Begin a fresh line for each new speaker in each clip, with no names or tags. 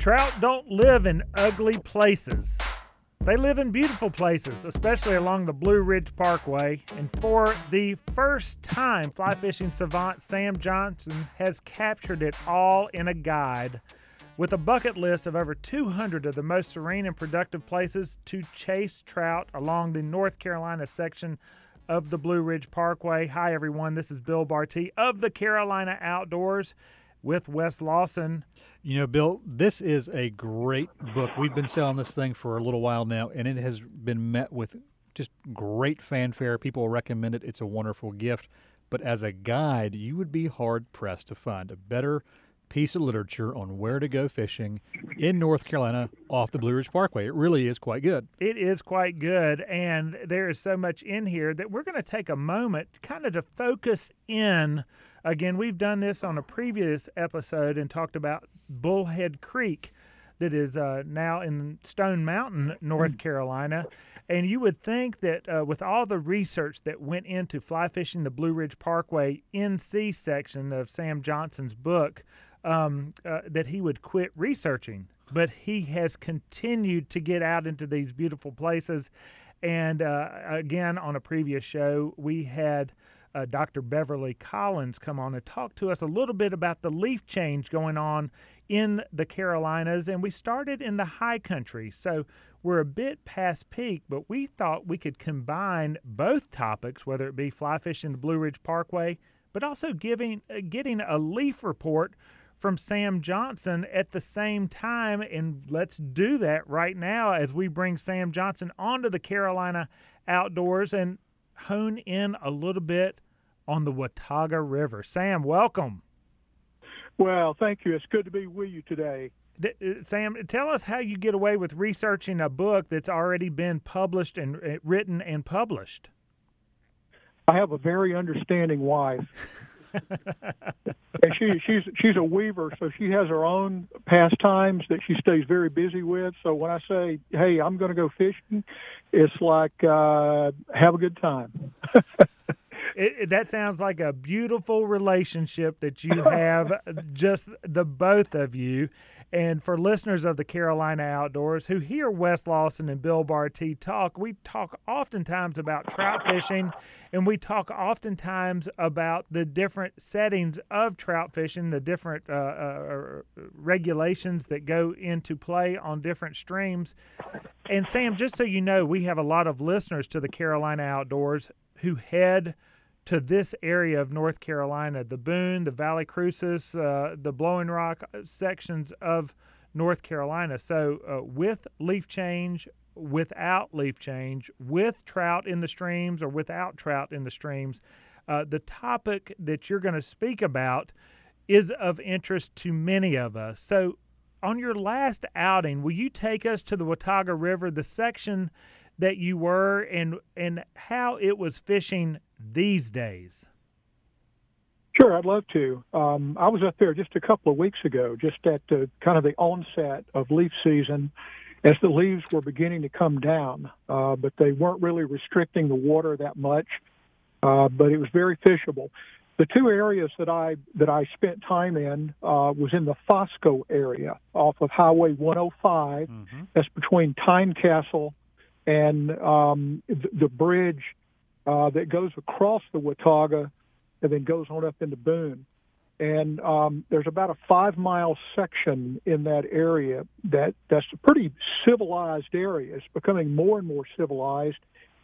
Trout don't live in ugly places. They live in beautiful places, especially along the Blue Ridge Parkway. And for the first time, fly fishing savant Sam Johnson has captured it all in a guide with a bucket list of over 200 of the most serene and productive places to chase trout along the North Carolina section of the Blue Ridge Parkway. Hi, everyone. This is Bill Barty of the Carolina Outdoors with Wes Lawson.
You know, Bill, this is a great book. We've been selling this thing for a little while now, and it has been met with just great fanfare. People recommend it. It's a wonderful gift. But as a guide, you would be hard pressed to find a better piece of literature on where to go fishing in North Carolina off the Blue Ridge Parkway. It really is quite good.
It is quite good. And there is so much in here that we're going to take a moment kind of to focus in. Again, we've done this on a previous episode and talked about Bullhead Creek that is uh, now in Stone Mountain, North Carolina. And you would think that uh, with all the research that went into fly fishing the Blue Ridge Parkway NC section of Sam Johnson's book, um, uh, that he would quit researching. But he has continued to get out into these beautiful places. And uh, again, on a previous show, we had uh, Dr. Beverly Collins come on and talk to us a little bit about the leaf change going on in the Carolinas. And we started in the high country. So we're a bit past peak, but we thought we could combine both topics, whether it be fly fishing the Blue Ridge Parkway, but also giving uh, getting a leaf report from Sam Johnson at the same time. And let's do that right now as we bring Sam Johnson onto the Carolina Outdoors and hone in a little bit on the Watauga River. Sam, welcome.
Well, thank you. It's good to be with you today.
Uh, Sam, tell us how you get away with researching a book that's already been published and uh, written and published.
I have a very understanding wife. and she she's she's a weaver, so she has her own pastimes that she stays very busy with. So when I say, "Hey, I'm going to go fishing," it's like uh, have a good time.
It, it, that sounds like a beautiful relationship that you have, just the both of you. And for listeners of the Carolina Outdoors who hear Wes Lawson and Bill Barty talk, we talk oftentimes about trout fishing and we talk oftentimes about the different settings of trout fishing, the different uh, uh, regulations that go into play on different streams. And Sam, just so you know, we have a lot of listeners to the Carolina Outdoors who head to this area of North Carolina, the Boone, the Valley Crucis, uh, the Blowing Rock uh, sections of North Carolina. So, uh, with leaf change, without leaf change, with trout in the streams or without trout in the streams, uh, the topic that you're going to speak about is of interest to many of us. So, on your last outing, will you take us to the Watauga River, the section that you were, and and how it was fishing these days?
Sure, I'd love to. Um, I was up there just a couple of weeks ago, just at the, kind of the onset of leaf season, as the leaves were beginning to come down, uh, but they weren't really restricting the water that much. Uh, but it was very fishable. The two areas that I that I spent time in uh, was in the Foscoe area off of Highway 105. Mm-hmm. That's between Tynecastle and um, the, the bridge uh, that goes across the Watauga and then goes on up into Boone. And um, there's about a five mile section in that area that that's a pretty civilized area. It's becoming more and more civilized,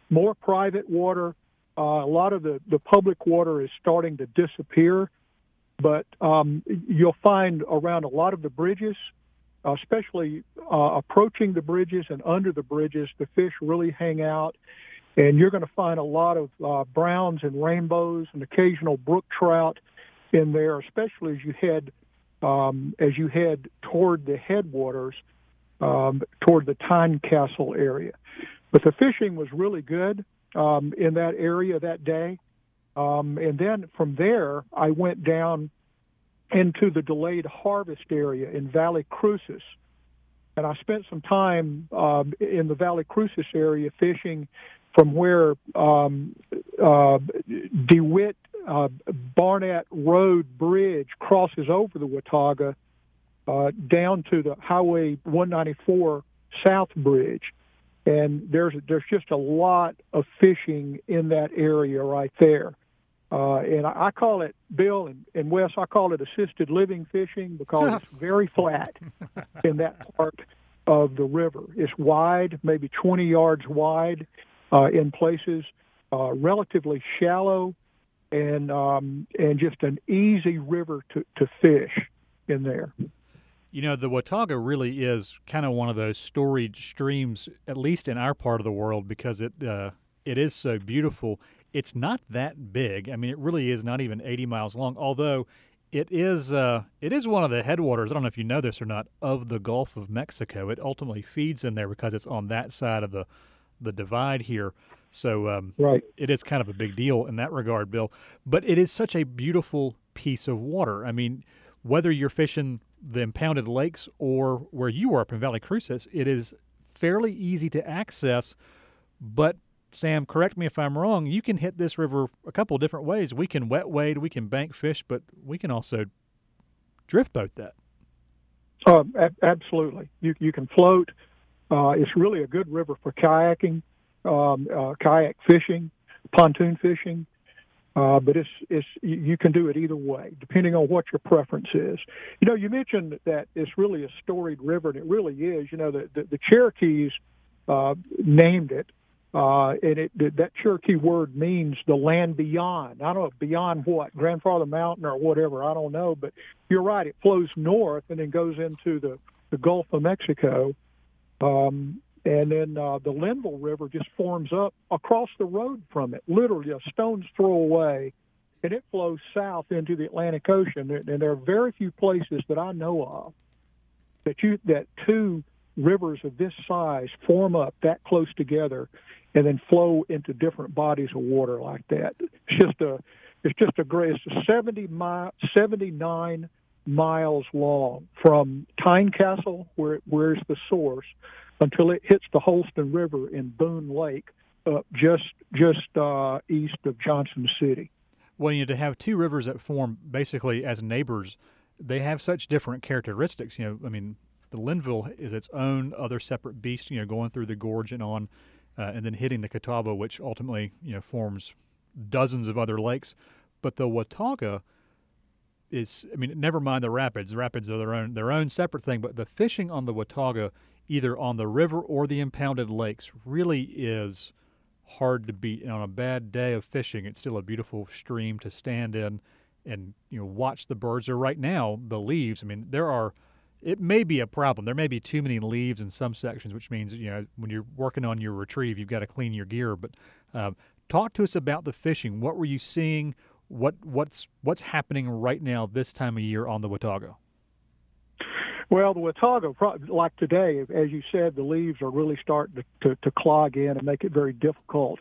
more private water. Uh, a lot of the, the public water is starting to disappear, but um, you'll find around a lot of the bridges, especially uh, approaching the bridges and under the bridges, the fish really hang out and you're going to find a lot of uh, browns and rainbows and occasional brook trout in there, especially as you head um, as you head toward the headwaters, um, toward the Tynecastle area. But the fishing was really good um, in that area that day, um, and then from there I went down into the delayed harvest area in Valley Crucis. And I spent some time um, in the Valley Crucis area fishing from where um, uh, DeWitt uh, Barnett Road Bridge crosses over the Watauga uh, down to the Highway 194 South Bridge, and there's there's just a lot of fishing in that area right there. Uh, and I, I call it, Bill and, and Wes, I call it assisted living fishing because it's very flat in that part of the river. It's wide, maybe 20 yards wide in places, uh, relatively shallow, and um, and just an easy river to, to fish in there.
You know, the Watauga really is kind of one of those storied streams, at least in our part of the world, because it uh, it is so beautiful it's not that big. I mean, it really is not even 80 miles long, although it is uh, it is one of the headwaters. I don't know if you know this or not of the Gulf of Mexico. It ultimately feeds in there because it's on that side of the the divide here. So um,
right.
it is kind of a big deal in that regard, Bill. But it is such a beautiful piece of water. I mean, whether you're fishing the impounded lakes or where you are up in Valley Crucis, it is fairly easy to access, but Sam, correct me if I'm wrong. You can hit this river a couple different ways. We can wet wade, we can bank fish, but we can also drift boat that.
Uh, absolutely. You you can float. Uh, it's really a good river for kayaking, um, uh, kayak fishing, pontoon fishing. Uh, but it's it's you can do it either way, depending on what your preference is. You know, you mentioned that it's really a storied river, and it really is. You know, the the, the Cherokees uh, named it uh, and it, that Cherokee word means the land beyond. I don't know beyond what, Grandfather Mountain or whatever. I don't know, but you're right. It flows north and then goes into the the Gulf of Mexico, um, and then uh, the Linville River just forms up across the road from it, literally a stone's throw away, and it flows south into the Atlantic Ocean. And there are very few places that I know of that you that two rivers of this size form up that close together and then flow into different bodies of water like that. It's just a it's just a great it's a 70 mile 79 miles long from Tynecastle where it, where's the source until it hits the Holston River in Boone Lake up just just uh, east of Johnson City.
Well, you know, to have two rivers that form basically as neighbors, they have such different characteristics. You know, I mean, the Linville is its own other separate beast. You know, going through the gorge and on uh, and then hitting the Catawba, which ultimately you know forms dozens of other lakes. But the Watauga is, I mean, never mind the rapids. The rapids are their own their own separate thing. But the fishing on the Watauga, either on the river or the impounded lakes, really is hard to beat. And on a bad day of fishing, it's still a beautiful stream to stand in and you know watch the birds. Or right now, the leaves. I mean, there are it may be a problem. There may be too many leaves in some sections, which means you know when you're working on your retrieve, you've got to clean your gear. But uh, talk to us about the fishing. What were you seeing? What what's what's happening right now this time of year on the Watauga?
Well, the Watauga, like today, as you said, the leaves are really starting to, to, to clog in and make it very difficult.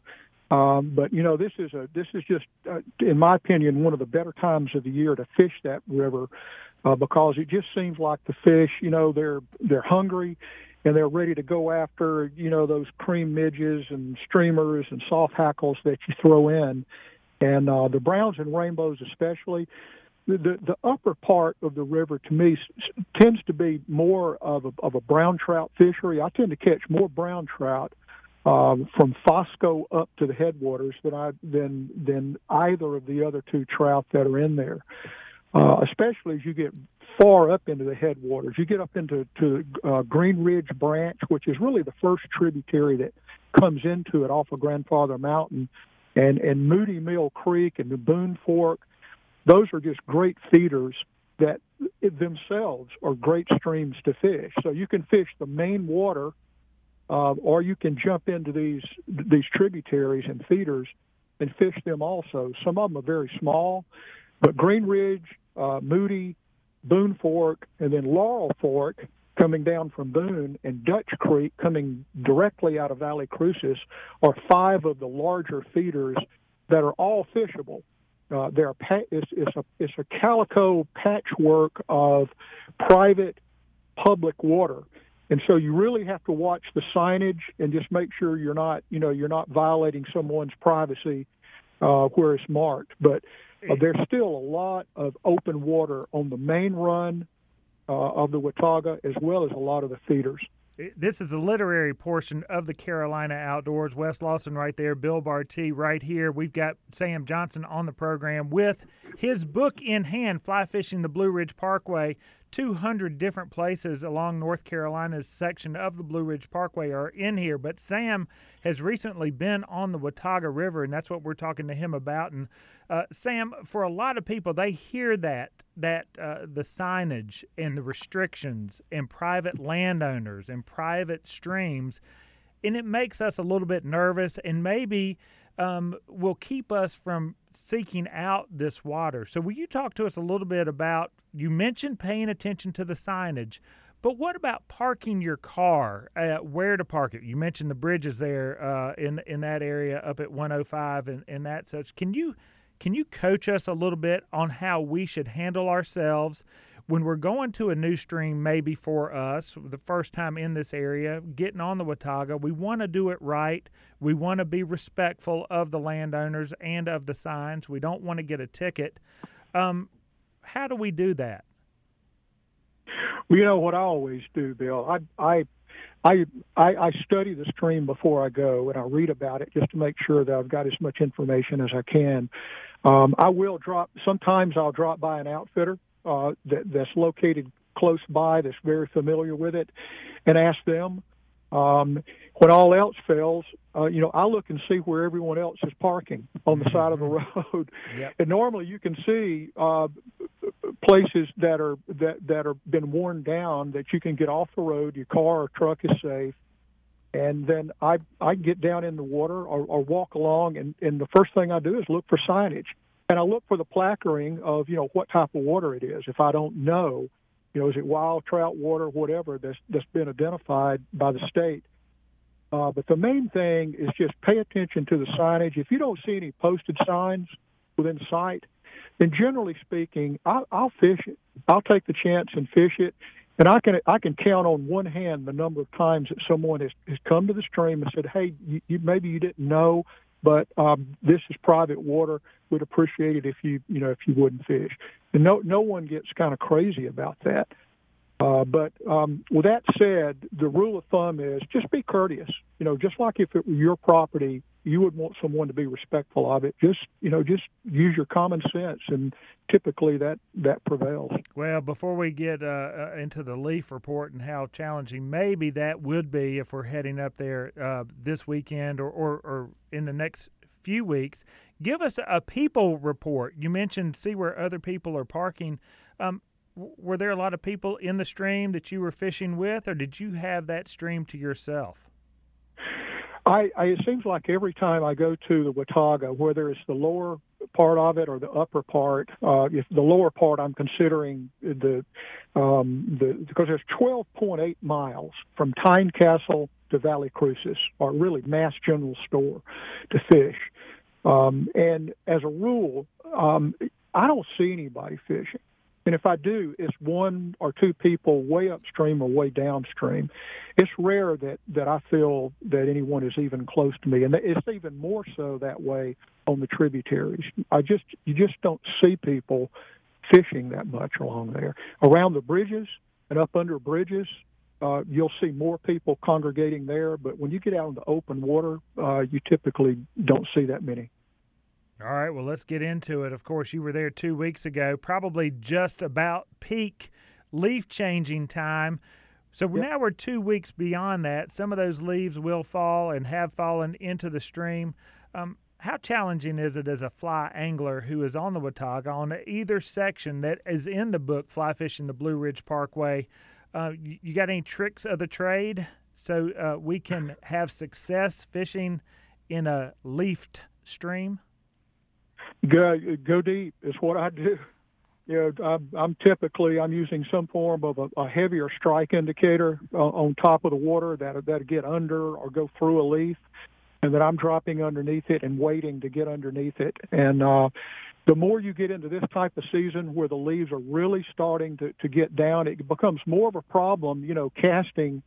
Um, but you know, this is a this is just, uh, in my opinion, one of the better times of the year to fish that river uh, because it just seems like the fish, you know, they're they're hungry and they're ready to go after, you know, those cream midges and streamers and soft hackles that you throw in, and uh, the browns and rainbows especially. The, the, upper part of the river to me tends to be more of a, of a brown trout fishery. I tend to catch more brown trout um, from Foscoe up to the headwaters than I than than either of the other two trout that are in there uh, especially as you get far up into the headwaters. You get up into to uh, Green Ridge Branch, which is really the first tributary that comes into it off of Grandfather Mountain, and and Moody Mill Creek and the Boone Fork. Those are just great feeders that themselves are great streams to fish. So you can fish the main water, uh, or you can jump into these these tributaries and feeders and fish them also. Some of them are very small, but Green Ridge, uh, Moody, Boone Fork, and then Laurel Fork coming down from Boone and Dutch Creek coming directly out of Valley Crucis are five of the larger feeders that are all fishable. Uh, they're it's, it's a it's a calico patchwork of private public water, and so you really have to watch the signage and just make sure you're not you know you're not violating someone's privacy uh, where it's marked. But uh, there's still a lot of open water on the main run uh, of the Watauga as well as a lot of the feeders.
This is a literary portion of the Carolina Outdoors. Wes Lawson right there, Bill Barty right here. We've got Sam Johnson on the program with his book in hand, Fly Fishing the Blue Ridge Parkway. 200 different places along North Carolina's section of the Blue Ridge Parkway are in here. But Sam has recently been on the Watauga River, and that's what we're talking to him about. And uh, Sam, for a lot of people, they hear that that uh, the signage and the restrictions and private landowners and private streams, and it makes us a little bit nervous, and maybe um, will keep us from seeking out this water. So, will you talk to us a little bit about? You mentioned paying attention to the signage, but what about parking your car? Uh, where to park it? You mentioned the bridges there uh, in in that area up at 105 and, and that such. Can you can you coach us a little bit on how we should handle ourselves when we're going to a new stream, maybe for us, the first time in this area, getting on the Watauga? We want to do it right. We want to be respectful of the landowners and of the signs. We don't want to get a ticket. Um, how do we do that?
Well, you know what I always do, Bill. I I I, I, study the stream before I go, and I read about it just to make sure that I've got as much information as I can. Um, I will drop. Sometimes I'll drop by an outfitter uh, that, that's located close by, that's very familiar with it, and ask them. Um, when all else fails, uh, you know, I look and see where everyone else is parking on the side of the
Mm-hmm.
road,
Yep.
and normally you can see uh, places that are that that are been worn down that you can get off the road. Your car or truck is safe, and then I I get down in the water or, or walk along, and and the first thing I do is look for signage, and I look for the placarding of you know what type of water it is. If I don't know, you know, is it wild trout water, whatever that's that's been identified by the state. Uh, but the main thing is just pay attention to the signage. If you don't see any posted signs within sight, then generally speaking, I'll, I'll fish it. I'll take the chance and fish it, and I can I can count on one hand the number of times that someone has, has come to the stream and said, "Hey, you, you, maybe you didn't know, but um, this is private water. Would appreciate it if you you know if you wouldn't fish." And no no one gets kind of crazy about that. Uh, but um, with that said, the rule of thumb is just be courteous. You know, just like if it were your property, you would want someone to be respectful of it. Just you know, just use your common sense, and typically that that prevails.
Well, before we get uh, uh, into the leaf report and how challenging maybe that would be if we're heading up there uh, this weekend or, or, or in the next few weeks, give us a people report. You mentioned see where other people are parking. Um, were there a lot of people in the stream that you were fishing with, or did you have that stream to yourself?
I, I it seems like every time I go to the Watauga, whether it's the lower part of it or the upper part, uh, if the lower part I'm considering the um, the because there's 12.8 miles from Tynecastle to Valley Crucis, or really Mast General Store, to fish. Um, and as a rule, um, I don't see anybody fishing. And if I do, it's one or two people way upstream or way downstream. It's rare that, that I feel that anyone is even close to me, and it's even more so that way on the tributaries. I just you just don't see people fishing that much along there. Around the bridges and up under bridges, uh, you'll see more people congregating there. But when you get out in the open water, uh, you typically don't see that many.
All right, well, let's get into it. Of course, you were there two weeks ago, probably just about peak leaf changing time. So
Yep.
now we're two weeks beyond that. Some of those leaves will fall and have fallen into the stream. Um, how challenging is it as a fly angler who is on the Watauga on either section that is in the book, Fly Fishing the Blue Ridge Parkway? Uh, you, you got any tricks of the trade so uh, we can have success fishing in a leafed stream?
Go go deep is what I do. You know, I'm, I'm typically I'm using some form of a, a heavier strike indicator uh, on top of the water that that get under or go through a leaf, and then I'm dropping underneath it and waiting to get underneath it. And uh, the more you get into this type of season where the leaves are really starting to, to get down, it becomes more of a problem. You know, casting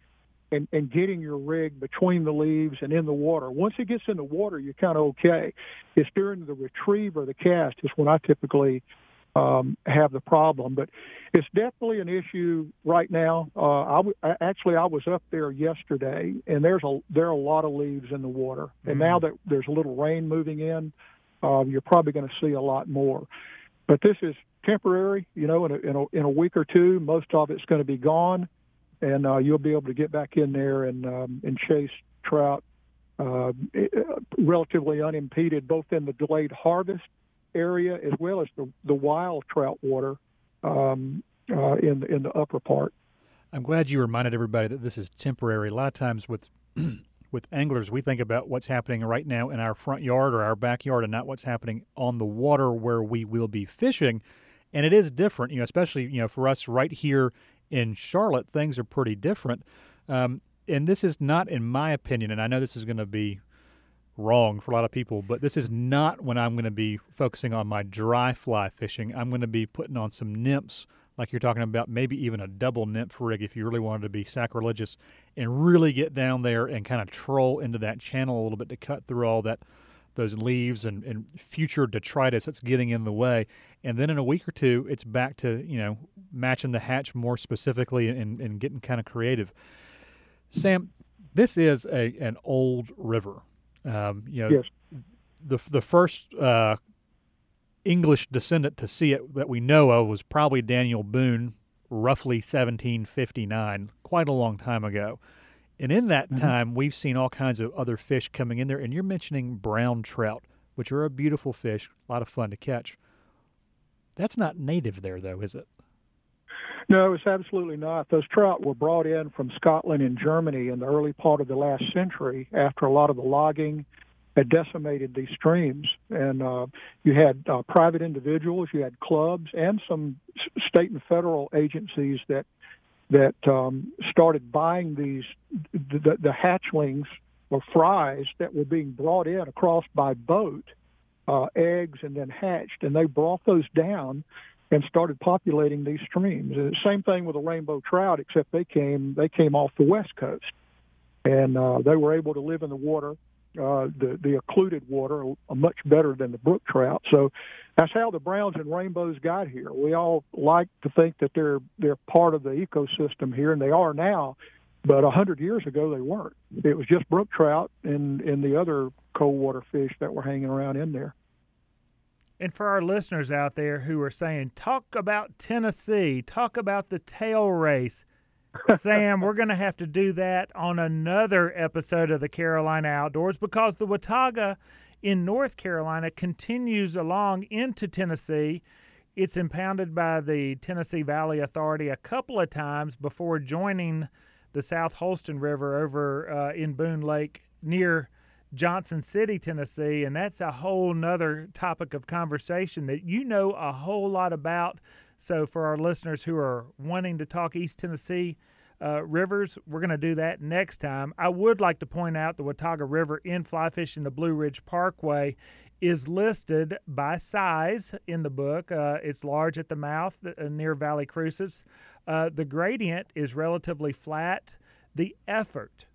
and, and getting your rig between the leaves and in the water. Once it gets in the water, you're kind of okay. It's during the retrieve or the cast is when I typically um, have the problem. But it's definitely an issue right now. Uh, I w- actually I was up there yesterday, and there's a there are a lot of leaves in the water. And
Mm.
now that there's a little rain moving in, uh, you're probably going to see a lot more. But this is temporary. You know, in a, in a in a week or two, most of it's going to be gone, and uh, you'll be able to get back in there and um, and chase trout uh, relatively unimpeded, both in the delayed harvest area as well as the, the wild trout water um, uh, in in the upper part.
I'm glad you reminded everybody that this is temporary. A lot of times with with anglers, we think about what's happening right now in our front yard or our backyard, and not what's happening on the water where we will be fishing. And it is different, you know, especially you know for us right here in Charlotte, things are pretty different. Um, and this is not, in my opinion, and I know this is going to be wrong for a lot of people, but this is not when I'm going to be focusing on my dry fly fishing. I'm going to be putting on some nymphs, like you're talking about, maybe even a double nymph rig if you really wanted to be sacrilegious and really get down there and kind of troll into that channel a little bit to cut through all that those leaves and, and future detritus that's getting in the way. And then in a week or two, it's back to, you know, matching the hatch more specifically and, and getting kind of creative. Sam, this is a an old river. Um, you know,
Yes.
the the first uh, English descendant to see it that we know of was probably Daniel Boone, roughly 1759, quite a long time ago. And in that
Mhm.
time, we've seen all kinds of other fish coming in there. And you're mentioning brown trout, which are a beautiful fish, a lot of fun to catch. That's not native there, though, is it?
No, it's absolutely not. Those trout were brought in from Scotland and Germany in the early part of the last century after a lot of the logging had decimated these streams. And uh, you had uh, private individuals, you had clubs, and some state and federal agencies that that um, started buying these the, the hatchlings or fries that were being brought in across by boat, uh, eggs, and then hatched, and they brought those down and started populating these streams. And same thing with the rainbow trout, except they came they came off the west coast, and uh, they were able to live in the water, uh, the the occluded water, much better than the brook trout. So that's how the browns and rainbows got here. We all like to think that they're they're part of the ecosystem here, and they are now. But a hundred years ago, they weren't. It was just brook trout and and the other cold water fish that were hanging around in there.
And for our listeners out there who are saying, talk about Tennessee, talk about the tail race, Sam, we're going to have to do that on another episode of the Carolina Outdoors because the Watauga in North Carolina continues along into Tennessee. It's impounded by the Tennessee Valley Authority a couple of times before joining the South Holston River over uh, in Boone Lake near Johnson City, Tennessee, and that's a whole nother topic of conversation that you know a whole lot about. So, for our listeners who are wanting to talk East Tennessee uh, rivers, we're going to do that next time. I would like to point out the Watauga River in fly fishing the Blue Ridge Parkway is listed by size in the book. Uh, it's large at the mouth uh, near Valley Crucis. Uh, the gradient is relatively flat. The effort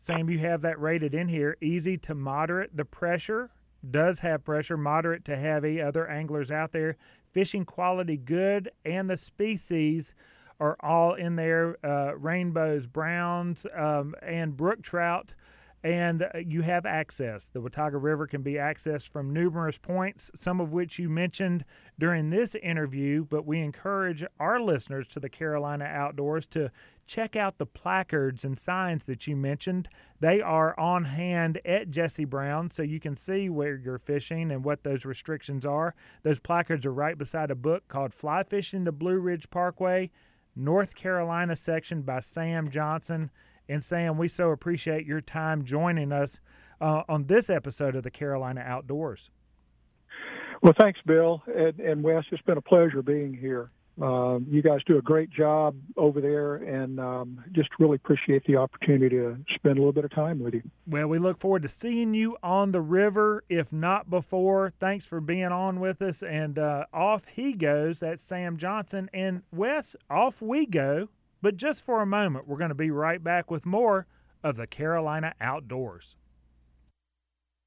Sam, you have that rated in here. Easy to moderate. The pressure does have pressure, moderate to heavy. Other anglers out there, fishing quality good, and the species are all in there uh, rainbows, browns, um, and brook trout. And uh, you have access. The Watauga River can be accessed from numerous points, some of which you mentioned during this interview. But we encourage our listeners to the Carolina Outdoors to check out the placards and signs that you mentioned. They are on hand at Jesse Brown, so you can see where you're fishing and what those restrictions are. Those placards are right beside a book called Fly Fishing the Blue Ridge Parkway, North Carolina section by Sam Johnson. And Sam, we so appreciate your time joining us uh, on this episode of the Carolina Outdoors.
Well, thanks, Bill and, and Wes. It's been a pleasure being here. Um, you guys do a great job over there, and um, just really appreciate the opportunity to spend a little bit of time with you.
Well, we look forward to seeing you on the river, if not before. Thanks for being on with us. And uh, off he goes. That's Sam Johnson. And Wes, off we go. But just for a moment, we're going to be right back with more of the Carolina Outdoors.